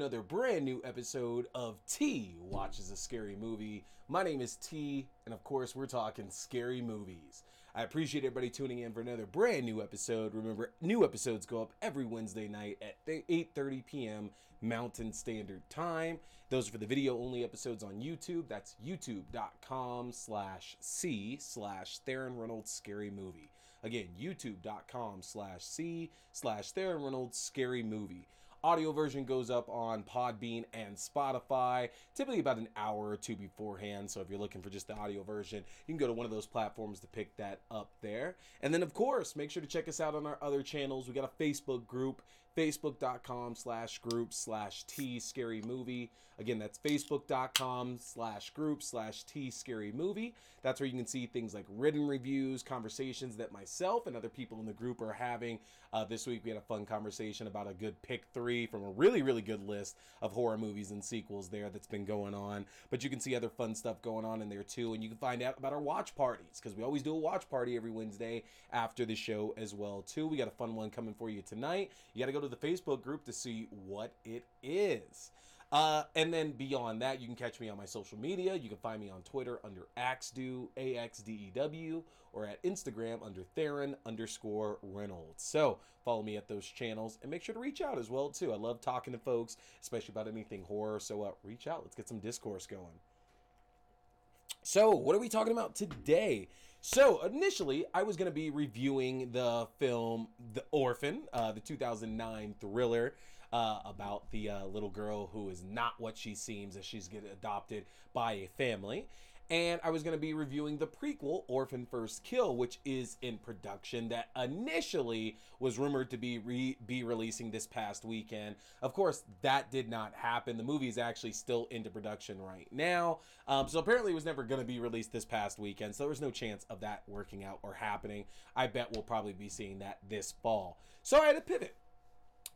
another brand new episode of T Watches a Scary Movie. My name is T, and of course, we're talking scary movies. I appreciate everybody tuning in for another brand new episode. Remember, new episodes go up every Wednesday night at 8:30 p.m. Mountain Standard Time. Those are for the video-only episodes on YouTube. That's youtube.com slash Theron Reynolds Scary Movie. Again, youtube.com slash C slash Theron Reynolds Scary Movie. Audio version goes up on Podbean and Spotify, typically about an hour or two beforehand. So if you're looking for just the audio version, you can go to one of those platforms to pick that up there. And then, of course, make sure to check us out on our other channels. We got a Facebook group, facebook.com slash group slash T Scary Movie. Again, that's facebook.com slash group slash T Scary Movie. That's where you can see things like written reviews, conversations that myself and other people in the group are having. Uh, this week, we had a fun conversation about a good pick three from a really, really good list of horror movies and sequels there that's been going on. But you can see other fun stuff going on in there too. And you can find out about our watch parties because we always do a watch party every Wednesday after the show as well too. We got a fun one coming for you tonight. You got to go to the Facebook group to see what it is. Uh, and then beyond that, you can catch me on my social media. You can find me on Twitter under Axdew, A X D E W, or at Instagram under Theron underscore Reynolds. So follow me at those channels and make sure to reach out as well too. I love talking to folks, especially about anything horror. So uh, reach out. Let's get some discourse going. So, what are we talking about today? So, initially, I was going to be reviewing the film The Orphan, uh, the 2009 thriller uh, about the uh, little girl who is not what she seems as she's get adopted by a family and I was going to be reviewing the prequel, Orphan First Kill, which is in production that initially was rumored to be re- be releasing this past weekend. Of course, that did not happen. The movie is actually still into production right now. Um, so apparently, it was never going to be released this past weekend. So there was no chance of that working out or happening. I bet we'll probably be seeing that this fall. So I had to pivot.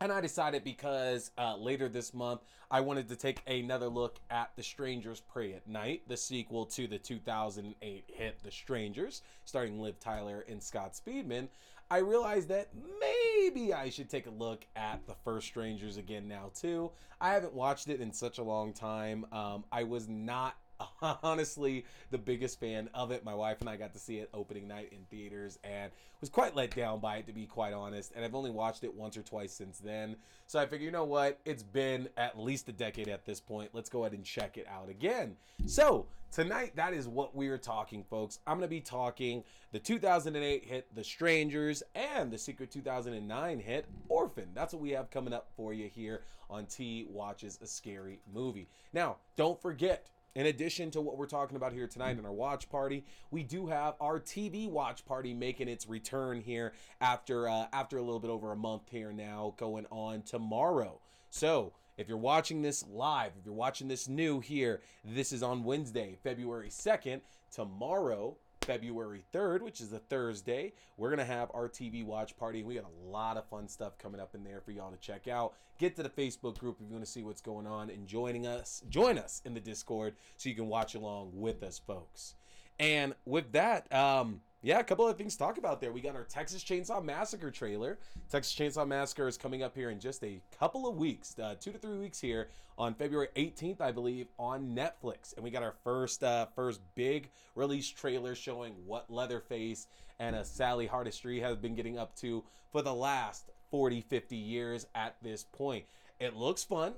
And I decided because uh, later this month, I wanted to take another look at The Strangers Prey at Night, the sequel to the 2008 hit The Strangers, starring Liv Tyler and Scott Speedman. I realized that maybe I should take a look at The First Strangers again now, too. I haven't watched it in such a long time. Um, I was not honestly the biggest fan of it. My wife and I got to see it opening night in theaters and was quite let down by it, to be quite honest. And I've only watched it once or twice since then. So I figure, you know what? It's been at least a decade at this point. Let's go ahead and check it out again. So tonight, that is what we're talking, folks. I'm going to be talking the 2008 hit The Strangers and the secret 2009 hit Orphan. That's what we have coming up for you here on T Watches a Scary Movie. Now, don't forget, in addition to what we're talking about here tonight in our watch party, we do have our TV watch party making its return here after uh, after a little bit over a month here now, going on tomorrow. So if you're watching this live, if you're watching this new here, this is on Wednesday, February 2nd. Tomorrow, February 3rd, which is a Thursday, we're going to have our TV watch party. We got a lot of fun stuff coming up in there for y'all to check out. Get to the Facebook group if you want to see what's going on and joining us, join us in the Discord so you can watch along with us, folks. And with that, um, yeah, a couple of things to talk about there. We got our Texas Chainsaw Massacre trailer. Texas Chainsaw Massacre is coming up here in just a couple of weeks, uh, two to three weeks here on February 18th, I believe, on Netflix. And we got our first uh, first big release trailer showing what Leatherface and uh, Sally Hardesty have been getting up to for the last 40, 50 years at this point. It looks fun.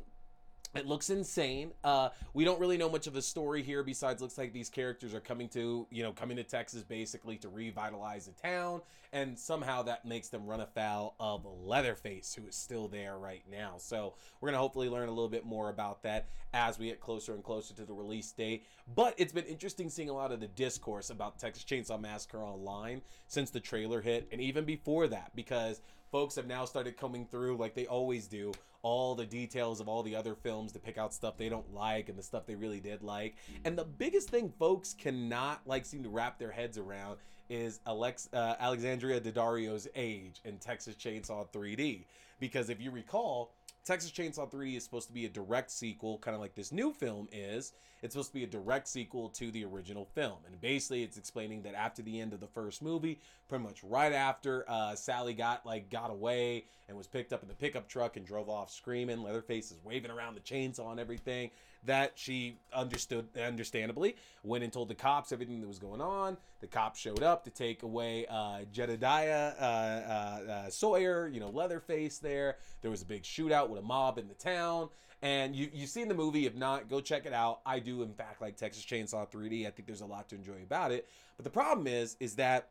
It looks insane. Uh, we don't really know much of a story here besides looks like these characters are coming to, you know, coming to Texas basically to revitalize the town, and somehow that makes them run afoul of Leatherface, who is still there right now. So we're gonna hopefully learn a little bit more about that as we get closer and closer to the release date. But it's been interesting seeing a lot of the discourse about Texas Chainsaw Massacre online since the trailer hit, and even before that, because folks have now started coming through like they always do all the details of all the other films to pick out stuff they don't like and the stuff they really did like and the biggest thing folks cannot like seem to wrap their heads around is Alex uh, Alexandria Daddario's age in Texas Chainsaw 3D because if you recall Texas Chainsaw 3D is supposed to be a direct sequel, kind of like this new film is. It's supposed to be a direct sequel to the original film. And basically, it's explaining that after the end of the first movie, pretty much right after uh, Sally got like got away and was picked up in the pickup truck and drove off screaming, Leatherface is waving around the chainsaw and everything that she understood understandably went and told the cops everything that was going on. The cops showed up to take away uh, jedediah uh, uh, uh, sawyer you know leatherface there. There was a big shootout with a mob in the town and you you seen the movie. If not go check it out. I do in fact like texas chainsaw 3d i think there's a lot to enjoy about it. But the problem is is that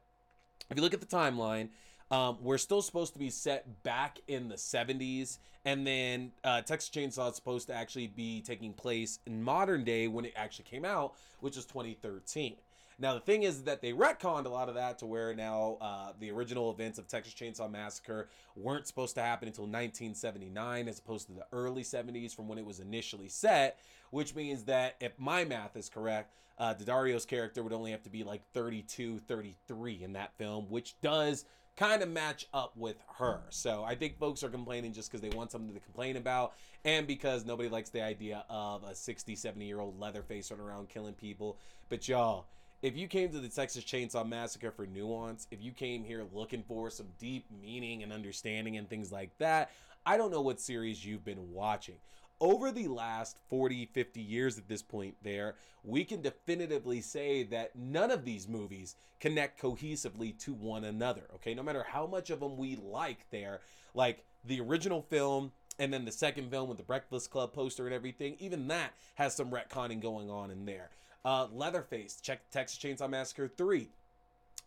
if you look at the timeline um, we're still supposed to be set back in the 70s, and then uh, Texas Chainsaw is supposed to actually be taking place in modern day when it actually came out, which is 2013. Now the thing is that they retconned a lot of that to where now uh, the original events of Texas Chainsaw Massacre weren't supposed to happen until 1979, as opposed to the early 70s from when it was initially set. Which means that if my math is correct, uh, Daddario's character would only have to be like 32, 33 in that film, which does kind of match up with her. So I think folks are complaining just because they want something to complain about and because nobody likes the idea of a 60, 70 year old Leatherface running around killing people. But y'all, if you came to the Texas Chainsaw Massacre for nuance, if you came here looking for some deep meaning and understanding and things like that, I don't know what series you've been watching over the last 40, 50 years at this point, there, we can definitively say that none of these movies connect cohesively to one another. Okay, no matter how much of them we like, there, like the original film and then the second film with the Breakfast Club poster and everything, even that has some retconning going on in there. Uh, Leatherface, check Texas Chainsaw Massacre 3.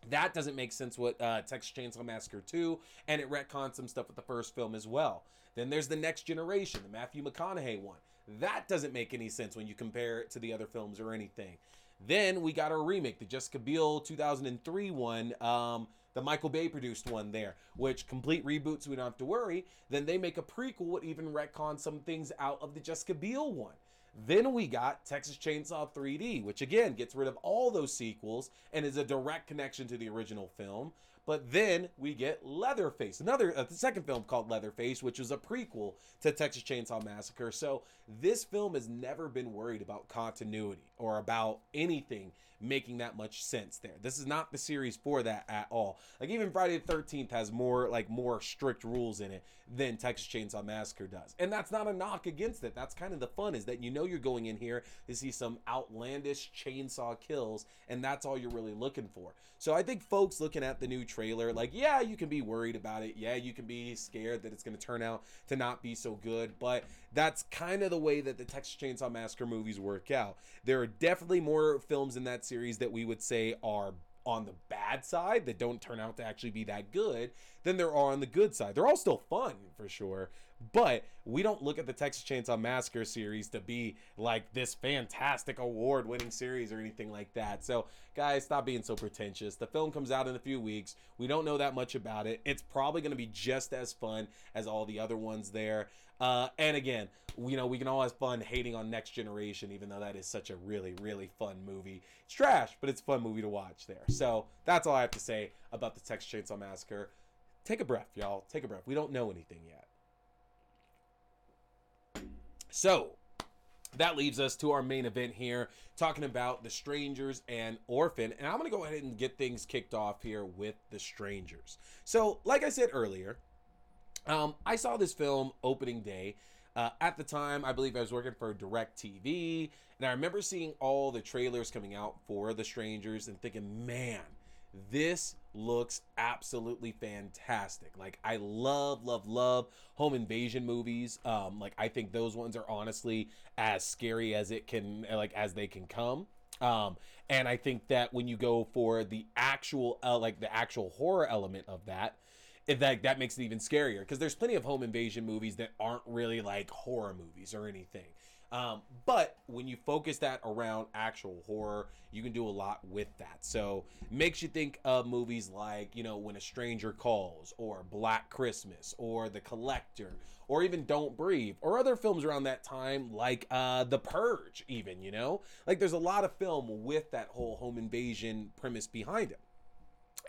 That doesn't make sense with uh, Texas Chainsaw Massacre 2, and it retcons some stuff with the first film as well. Then there's the Next Generation, the Matthew McConaughey one. That doesn't make any sense when you compare it to the other films or anything. Then we got our remake, the Jessica Biel 2003 one, um, the Michael Bay produced one there, which complete reboots, we don't have to worry. Then they make a prequel, would even retcon some things out of the Jessica Biel one. Then we got Texas Chainsaw 3D, which again gets rid of all those sequels and is a direct connection to the original film. But then we get Leatherface, another uh, the second film called Leatherface, which was a prequel to Texas Chainsaw Massacre. So this film has never been worried about continuity or about anything making that much sense there. This is not the series for that at all. Like even Friday the 13th has more like more strict rules in it than Texas Chainsaw Massacre does. And that's not a knock against it. That's kind of the fun is that you know you're going in here to see some outlandish chainsaw kills and that's all you're really looking for. So I think folks looking at the new trailer like yeah, you can be worried about it. Yeah, you can be scared that it's going to turn out to not be so good, but that's kind of the way that the Texas Chainsaw Massacre movies work out. There are definitely more films in that series that we would say are on the bad side that don't turn out to actually be that good than there are on the good side. They're all still fun for sure, but we don't look at the Texas Chainsaw Massacre series to be like this fantastic award winning series or anything like that. So, guys, stop being so pretentious. The film comes out in a few weeks. We don't know that much about it. It's probably going to be just as fun as all the other ones there. Uh, and again, you know, we can all have fun hating on Next Generation, even though that is such a really, really fun movie. It's trash, but it's a fun movie to watch there. So that's all I have to say about the Texas Chainsaw Massacre. Take a breath, y'all. Take a breath. We don't know anything yet. So that leaves us to our main event here, talking about The Strangers and Orphan. And I'm going to go ahead and get things kicked off here with The Strangers. So, like I said earlier, um, I saw this film opening day. Uh, at the time, I believe I was working for DirecTV, and I remember seeing all the trailers coming out for The Strangers and thinking, man, this looks absolutely fantastic. Like I love, love, love home invasion movies. Um, like I think those ones are honestly as scary as it can, like as they can come. Um, and I think that when you go for the actual, uh, like the actual horror element of that, that that makes it even scarier because there's plenty of home invasion movies that aren't really like horror movies or anything. Um, but when you focus that around actual horror, you can do a lot with that. So makes you think of movies like, you know, When a Stranger Calls or Black Christmas or The Collector or even Don't Breathe or other films around that time like uh, The Purge even, you know? Like there's a lot of film with that whole home invasion premise behind it.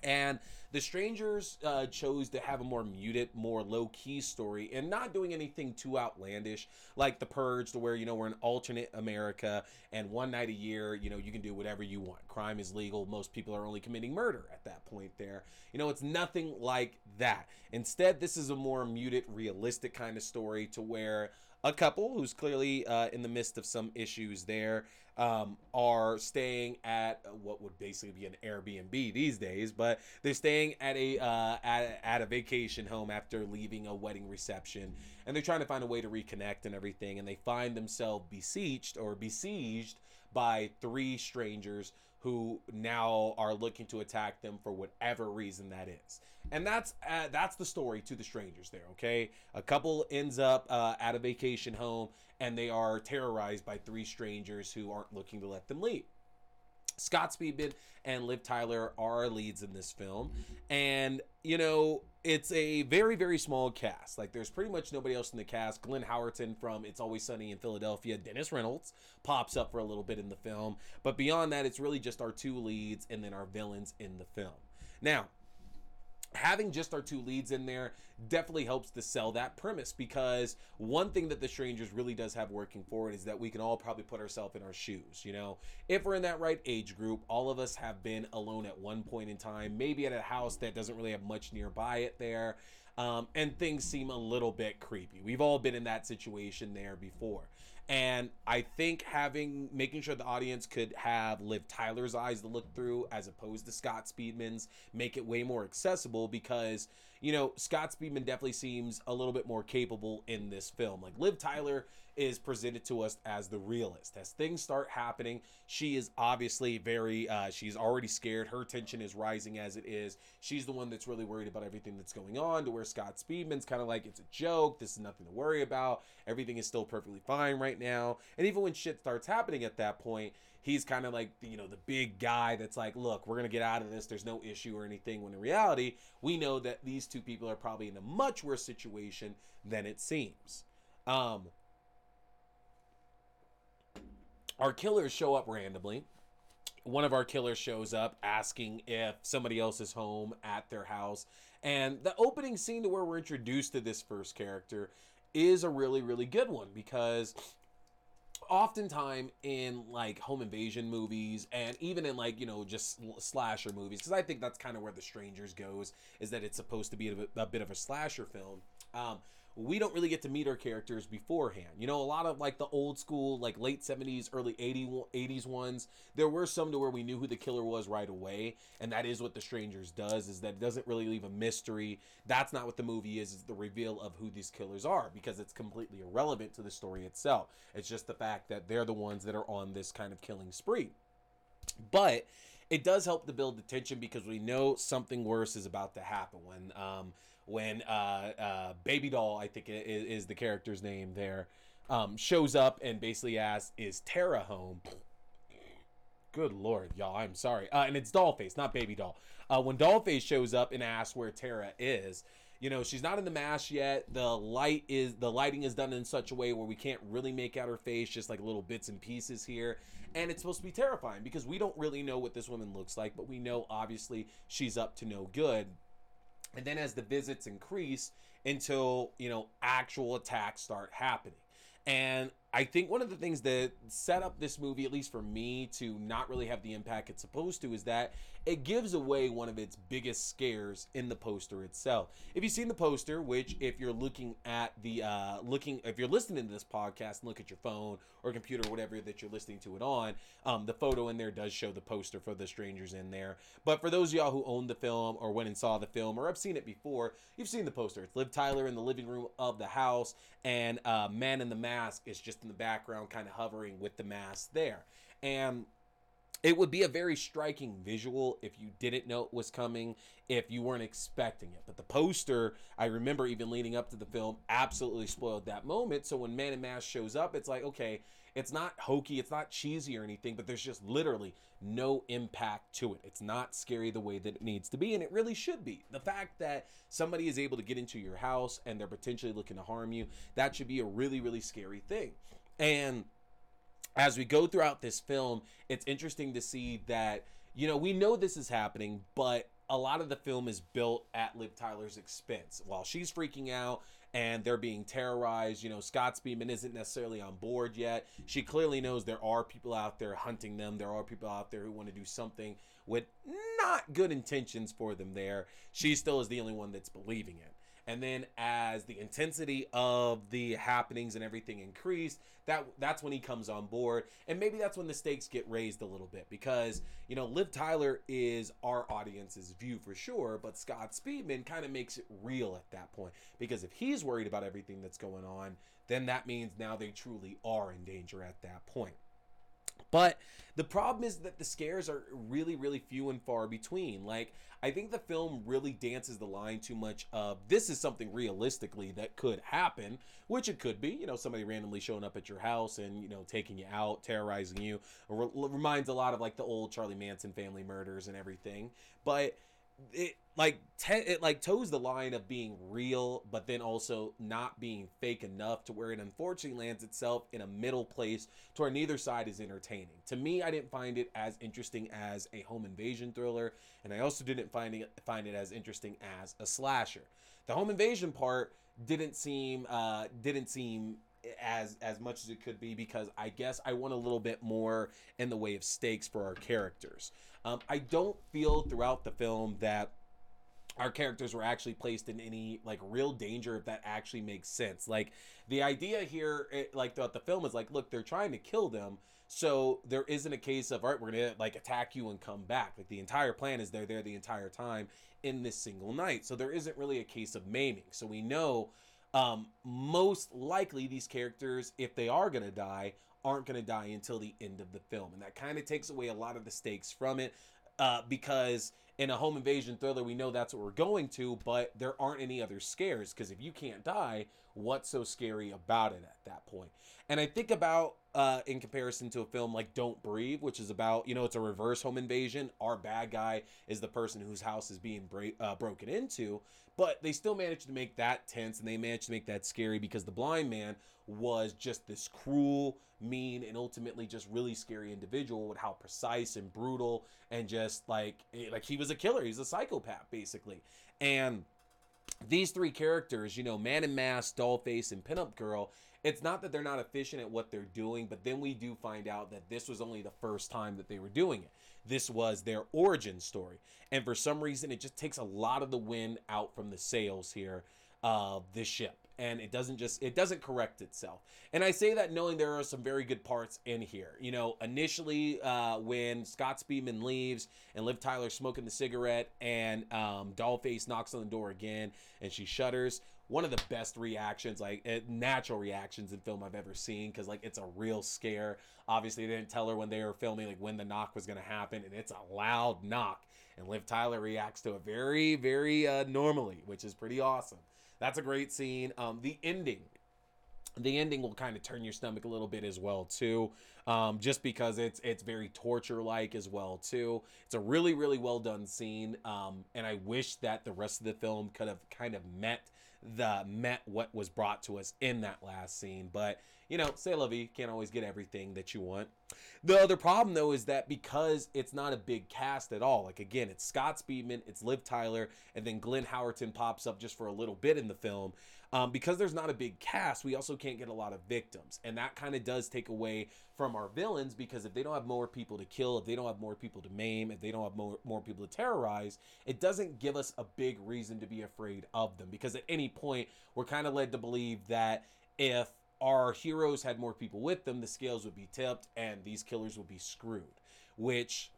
And the strangers uh, chose to have a more muted, more low key story and not doing anything too outlandish like The Purge, to where, you know, we're an alternate America and one night a year, you know, you can do whatever you want. Crime is legal. Most people are only committing murder at that point there. You know, it's nothing like that. Instead, this is a more muted, realistic kind of story to where a couple who's clearly uh, in the midst of some issues there um, are staying at what would basically be an Airbnb these days, but they're staying at a uh, at, at a vacation home after leaving a wedding reception, and they're trying to find a way to reconnect and everything, and they find themselves besieged or besieged by three strangers who now are looking to attack them for whatever reason that is. And that's uh, that's the story to the strangers there, okay? A couple ends up uh, at a vacation home and they are terrorized by three strangers who aren't looking to let them leave. Scott Speedman and Liv Tyler are leads in this film. And, you know, it's a very, very small cast. Like, there's pretty much nobody else in the cast. Glenn Howerton from It's Always Sunny in Philadelphia. Dennis Reynolds pops up for a little bit in the film. But beyond that, it's really just our two leads and then our villains in the film. Now, having just our two leads in there definitely helps to sell that premise because one thing that the strangers really does have working for it is that we can all probably put ourselves in our shoes you know? If we're in that right age group all of us have been alone at one point in time maybe at a house that doesn't really have much nearby it there um, and things seem a little bit creepy. We've all been in that situation there before and I think having making sure the audience could have Liv Tyler's eyes to look through as opposed to Scott Speedman's make it way more accessible because you know Scott Speedman definitely seems a little bit more capable in this film. Like Liv Tyler is presented to us as the realist. As things start happening, she is obviously very, uh, she's already scared. Her tension is rising as it is. She's the one that's really worried about everything that's going on, to where Scott Speedman's kind of like, it's a joke. This is nothing to worry about. Everything is still perfectly fine right now. And even when shit starts happening at that point, he's kind of like you know the big guy that's like look we're gonna get out of this there's no issue or anything when in reality we know that these two people are probably in a much worse situation than it seems um our killers show up randomly. One of our killers shows up asking if somebody else is home at their house. And the opening scene to where we're introduced to this first character is a really, really good one because oftentimes in like home invasion movies and even in like you know just slasher movies because i think that's kind of where the strangers goes is that it's supposed to be a, a bit of a slasher film um, we don't really get to meet our characters beforehand. You know, a lot of like the old school, like late 70s, early 80, 80s ones, there were some to where we knew who the killer was right away. And that is what The Strangers does, is that it doesn't really leave a mystery. That's not what the movie is, is the reveal of who these killers are, because it's completely irrelevant to the story itself. It's just the fact that they're the ones that are on this kind of killing spree. But it does help to build the tension because we know something worse is about to happen when um, when uh, uh, Baby Doll, I think is, is the character's name there, um, shows up and basically asks, "Is Tara home?" Good lord, y'all, I'm sorry. Uh, and it's Dollface, not Baby Doll. Uh, when Dollface shows up and asks where Tara is, you know she's not in the mask yet. The light is the lighting is done in such a way where we can't really make out her face, just like little bits and pieces here. And it's supposed to be terrifying because we don't really know what this woman looks like, but we know obviously she's up to no good and then as the visits increase until, you know, actual attacks start happening. And I think one of the things that set up this movie, at least for me, to not really have the impact it's supposed to, is that it gives away one of its biggest scares in the poster itself. If you've seen the poster, which if you're looking at the uh, looking, if you're listening to this podcast and look at your phone or computer, or whatever that you're listening to it on, um, the photo in there does show the poster for the strangers in there. But for those of y'all who own the film or went and saw the film or have seen it before, you've seen the poster. It's Liv Tyler in the living room of the house, and uh, Man in the Mask is just in the background, kind of hovering with the mask there. And it would be a very striking visual if you didn't know it was coming, if you weren't expecting it. But the poster, I remember even leading up to the film, absolutely spoiled that moment. So when Man in Mask shows up, it's like, okay, it's not hokey, it's not cheesy or anything, but there's just literally no impact to it. It's not scary the way that it needs to be, and it really should be. The fact that somebody is able to get into your house and they're potentially looking to harm you, that should be a really, really scary thing. And as we go throughout this film, it's interesting to see that, you know, we know this is happening, but a lot of the film is built at Liv Tyler's expense. While she's freaking out and they're being terrorized, you know, Scott Speedman isn't necessarily on board yet. She clearly knows there are people out there hunting them. There are people out there who want to do something with not good intentions for them there. She still is the only one that's believing it. And then as the intensity of the happenings and everything increased, that that's when he comes on board. And maybe that's when the stakes get raised a little bit because, you know, Liv Tyler is our audience's view for sure, but Scott Speedman kind of makes it real at that point. Because if he's worried about everything that's going on, then that means now they truly are in danger at that point. But the problem is that the scares are really, really few and far between. Like, I think the film really dances the line too much of this is something realistically that could happen, which it could be. You know, somebody randomly showing up at your house and, you know, taking you out, terrorizing you. It reminds a lot of like the old Charlie Manson family murders and everything. But it like te- it like toes the line of being real but then also not being fake enough to where it unfortunately lands itself in a middle place to where neither side is entertaining. To me i didn't find it as interesting as a home invasion thriller and i also didn't find it find it as interesting as a slasher. The home invasion part didn't seem uh didn't seem as as much as it could be because I guess I want a little bit more in the way of stakes for our characters. Um, I don't feel throughout the film that our characters were actually placed in any like real danger if that actually makes sense. Like the idea here it, like throughout the film is like look they're trying to kill them so there isn't a case of all right we're gonna like attack you and come back. Like the entire plan is they're there the entire time in this single night so there isn't really a case of maiming. So we know um, most likely these characters if they are gonna die aren't going to die until the end of the film. And that kind of takes away a lot of the stakes from it uh, because in a home invasion thriller, we know that's what we're going to, but there aren't any other scares because if you can't die, what's so scary about it at that point? And I think about uh, in comparison to a film like Don't Breathe, which is about, you know, it's a reverse home invasion. Our bad guy is the person whose house is being bra- uh, broken into, but they still managed to make that tense and they managed to make that scary because the blind man was just this cruel, mean, and ultimately just really scary individual with how precise and brutal and just like, eh, like he was a killer. He's a psychopath, basically. And these three characters, you know, Man in Mask, Dollface, and Pinup Girl, it's not that they're not efficient at what they're doing, but then we do find out that this was only the first time that they were doing it. This was their origin story. And for some reason, it just takes a lot of the wind out from the sails here of this ship and it doesn't just it doesn't correct itself and i say that knowing there are some very good parts in here you know initially uh, when scott speedman leaves and liv tyler smoking the cigarette and um, dollface knocks on the door again and she shudders one of the best reactions like eh, natural reactions in film i've ever seen because like it's a real scare obviously they didn't tell her when they were filming like when the knock was to happen and it's a loud knock and liv tyler reacts to it very very uh, normally which is pretty awesome that's a great scene. Um, the ending, the ending will kind of turn your stomach a little bit as well too, um, just because it's it's very torture like as well too. It's a really really well done scene, um, and I wish that the rest of the film could have kind of met the met what was brought to us in that last scene, but you know, say vie, can't always get everything that you want. The other problem though is that because it's not a big cast at all, like again, it's Scott Speedman, it's Liv Tyler, and then Glenn Howerton pops up just for a little bit in the film. Um, because there's not a big cast, we also can't get a lot of victims, and that kind of does take away from our villains because if they don't have more people to kill, if they don't have more people to maim, if they don't have more, more people to terrorize, it doesn't give us a big reason to be afraid of them. Because at any point, we're kind of led to believe that if our heroes had more people with them, the scales would be tipped and these killers would be screwed. Which,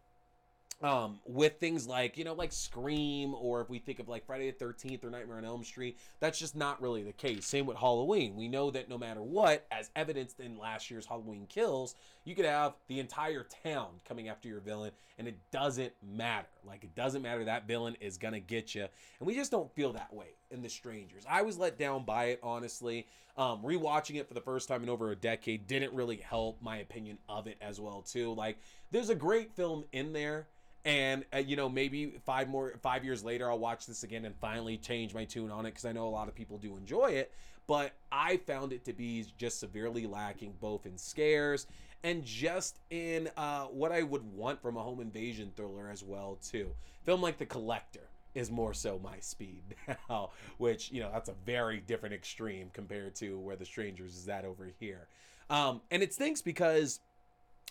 um, with things like, you know, like Scream, or if we think of like Friday the 13th or Nightmare on Elm Street, that's just not really the case. Same with Halloween. We know that no matter what, as evidenced in last year's Halloween Kills, you could have the entire town coming after your villain, and it doesn't matter. Like, it doesn't matter. That villain is going to get you. And we just don't feel that way in The Strangers. I was let down by it, honestly. Um, rewatching it for the first time in over a decade didn't really help my opinion of it as well, too. Like, there's a great film in there and uh, you know maybe five more five years later i'll watch this again and finally change my tune on it because i know a lot of people do enjoy it but i found it to be just severely lacking both in scares and just in uh, what I would want from a home invasion thriller as well too. Film like The Collector is more so my speed now, which you know that's a very different extreme compared to where The Strangers is at over here. Um, and it stinks because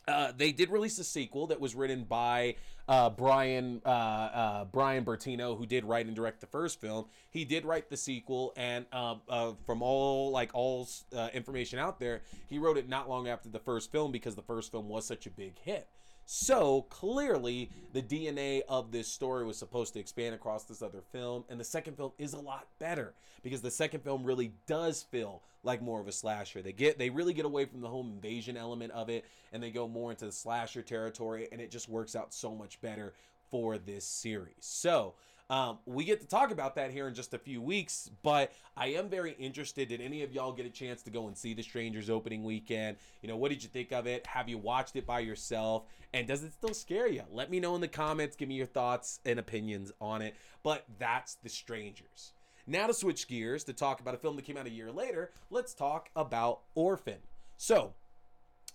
uh, they did release a sequel that was written by uh, Brian uh, uh, Brian Bertino, who did write and direct the first film. He did write the sequel, and uh, uh, from all like all information out there, he wrote it not long after the first film because the first film was such a big hit. So clearly, the DNA of this story was supposed to expand across this other film, and the second film is a lot better because the second film really does feel like more of a slasher. They get they really get away from the home invasion element of it, and they go more into the slasher territory, and it just works out so much better for this series. So um, we get to talk about that here in just a few weeks, but I am very interested. Did any of y'all get a chance to go and see The Strangers opening weekend? You know, what did you think of it? Have you watched it by yourself? And does it still scare you? Let me know in the comments. Give me your thoughts and opinions on it. But that's The Strangers. Now to switch gears to talk about a film that came out a year later, let's talk about Orphan. So,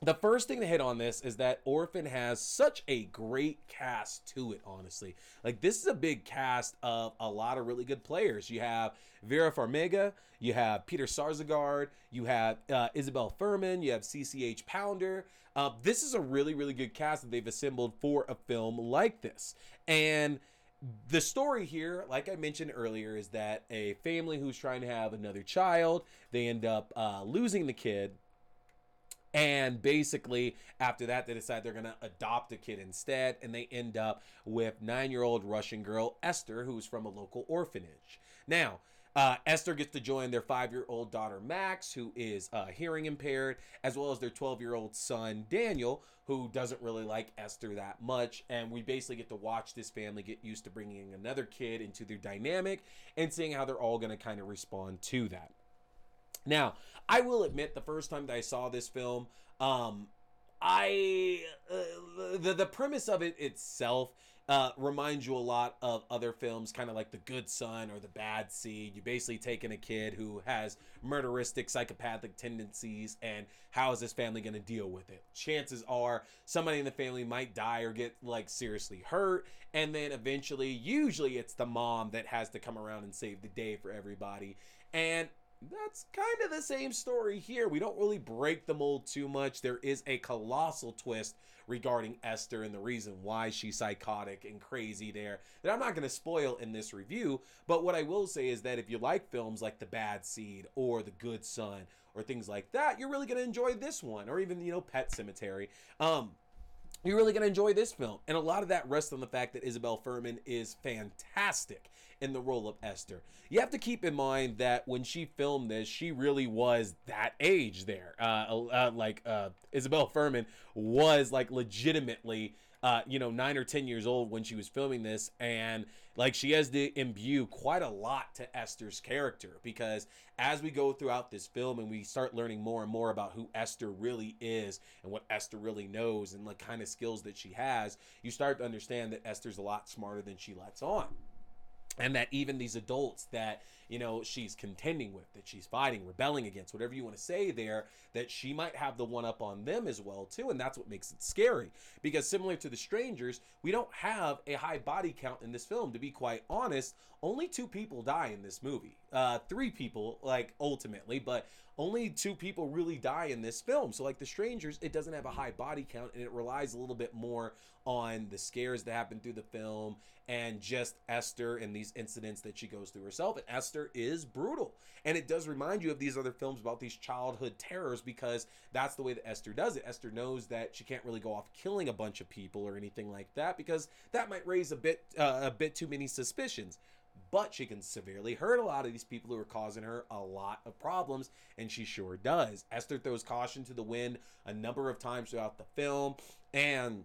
the first thing to hit on this is that Orphan has such a great cast to it, honestly. Like, this is a big cast of a lot of really good players. You have Vera Farmiga, you have Peter Sarsgaard, you have uh, Isabelle Fuhrman, you have CCH Pounder. Uh, this is a really, really good cast that they've assembled for a film like this. And the story here, like I mentioned earlier, is that a family who's trying to have another child, they end up uh, losing the kid and basically, after that, they decide they're going to adopt a kid instead. And they end up with nine year old Russian girl Esther, who's from a local orphanage. Now, uh, Esther gets to join their five year old daughter Max, who is uh, hearing impaired, as well as their 12 year old son Daniel, who doesn't really like Esther that much. And we basically get to watch this family get used to bringing another kid into their dynamic and seeing how they're all going to kind of respond to that. Now, I will admit, the first time that I saw this film, um, I uh, the the premise of it itself uh, reminds you a lot of other films, kind of like The Good Son or The Bad Seed. You basically taking a kid who has murderistic, psychopathic tendencies, and how is this family going to deal with it? Chances are somebody in the family might die or get like seriously hurt, and then eventually, usually, it's the mom that has to come around and save the day for everybody. And that's kind of the same story here. We don't really break the mold too much. There is a colossal twist regarding Esther and the reason why she's psychotic and crazy there that I'm not going to spoil in this review. But what I will say is that if you like films like The Bad Seed or The Good Son or things like that, you're really going to enjoy this one or even, you know, Pet Sematary. Um, you're really going to enjoy this film. And a lot of that rests on the fact that Isabelle Fuhrman is fantastic in the role of Esther. You have to keep in mind that when she filmed this, she really was that age there. Uh, uh, like uh, Isabelle Fuhrman was like legitimately, uh, you know, nine or ten years old when she was filming this, and like she has to imbue quite a lot to Esther's character because as we go throughout this film and we start learning more and more about who Esther really is and what Esther really knows and the kind of skills that she has, you start to understand that Esther's a lot smarter than she lets on and that even these adults that you know she's contending with that she's fighting rebelling against whatever you want to say there that she might have the one up on them as well too and that's what makes it scary. Because similar to the strangers we don't have a high body count in this film to be quite honest. Only two people die in this movie. Uh three people like ultimately but only two people really die in this film. So like the strangers it doesn't have a high body count and it relies a little bit more on the scares that happen through the film and just Esther and these incidents that she goes through herself. And Esther is brutal. And it does remind you of these other films about these childhood terrors because that's the way that Esther does it. Esther knows that she can't really go off killing a bunch of people or anything like that because that might raise a bit uh, a bit too many suspicions but she can severely hurt a lot of these people who are causing her a lot of problems, and she sure does. Esther throws caution to the wind a number of times throughout the film, and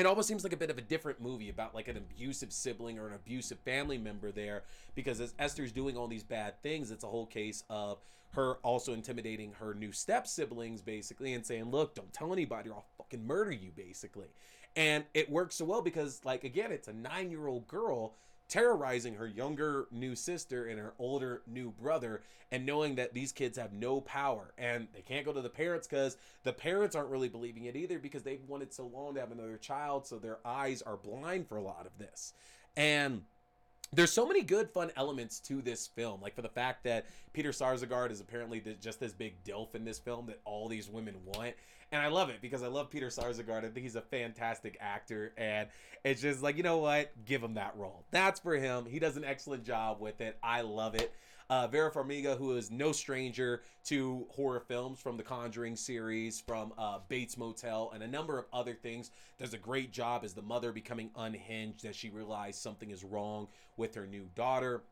it almost seems like a bit of a different movie about like an abusive sibling or an abusive family member there because as Esther's doing all these bad things, it's a whole case of her also intimidating her new step siblings basically and saying, "Look, don't tell anybody or I'll fucking murder you," basically. And it works so well because like again, it's a 9-year-old girl terrorizing her younger new sister and her older new brother and knowing that these kids have no power. And they can't go to the parents because the parents aren't really believing it either because they've wanted so long to have another child so their eyes are blind for a lot of this. And there's so many good fun elements to this film like for the fact that peter sarsgaard is apparently just this big dilf in this film that all these women want. And i love it because i love peter sarsgaard. I think he's a fantastic actor. And it's just like you know what? Give him that role. That's for him. He does an excellent job with it. I love it uh, Vera Farmiga, who is no stranger to horror films from the Conjuring series, from uh, Bates Motel, and a number of other things, does a great job as the mother becoming unhinged as she realizes something is wrong with her new daughter.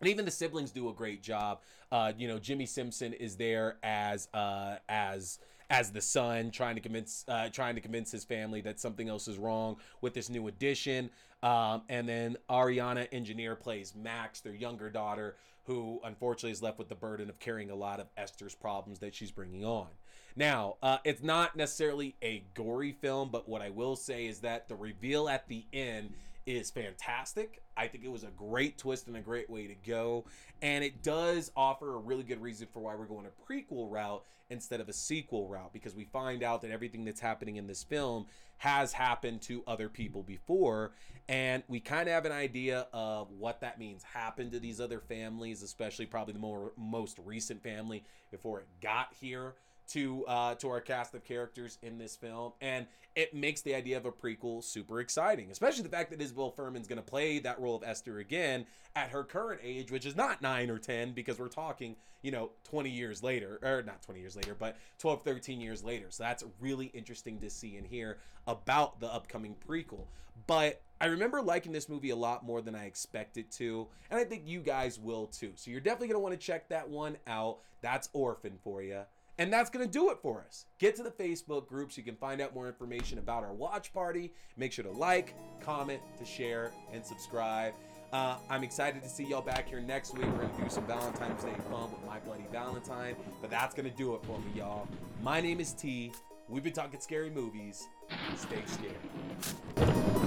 And even the siblings do a great job. Uh, you know, Jimmy Simpson is there as uh, as as the son, trying to convince uh, trying to convince his family that something else is wrong with this new addition. Um, and then Aryana Engineer plays Max, their younger daughter, who unfortunately is left with the burden of carrying a lot of Esther's problems that she's bringing on. Now, uh, it's not necessarily a gory film, but what I will say is that the reveal at the end is fantastic. I think it was a great twist and a great way to go. And it does offer a really good reason for why we're going a prequel route instead of a sequel route because we find out that everything that's happening in this film has happened to other people before. And we kind of have an idea of what that means happened to these other families, especially probably the more most recent family before it got here to uh, to our cast of characters in this film, and it makes the idea of a prequel super exciting, especially the fact that Isabelle Fuhrman's going to play that role of Esther again at her current age, which is not nine or ten, because we're talking, you know, 20 years later, or not 20 years later, but 12, 13 years later. So that's really interesting to see and hear about the upcoming prequel. But I remember liking this movie a lot more than I expected to, and I think you guys will too. So you're definitely going to want to check that one out. That's Orphan for you. And that's going to do it for us. Get to the Facebook group so you can find out more information about our watch party. Make sure to like, comment, to share, and subscribe. Uh, I'm excited to see y'all back here next week. We're going to do some Valentine's Day fun with My Bloody Valentine. But that's going to do it for me, y'all. My name is T. We've been talking scary movies. Stay scared.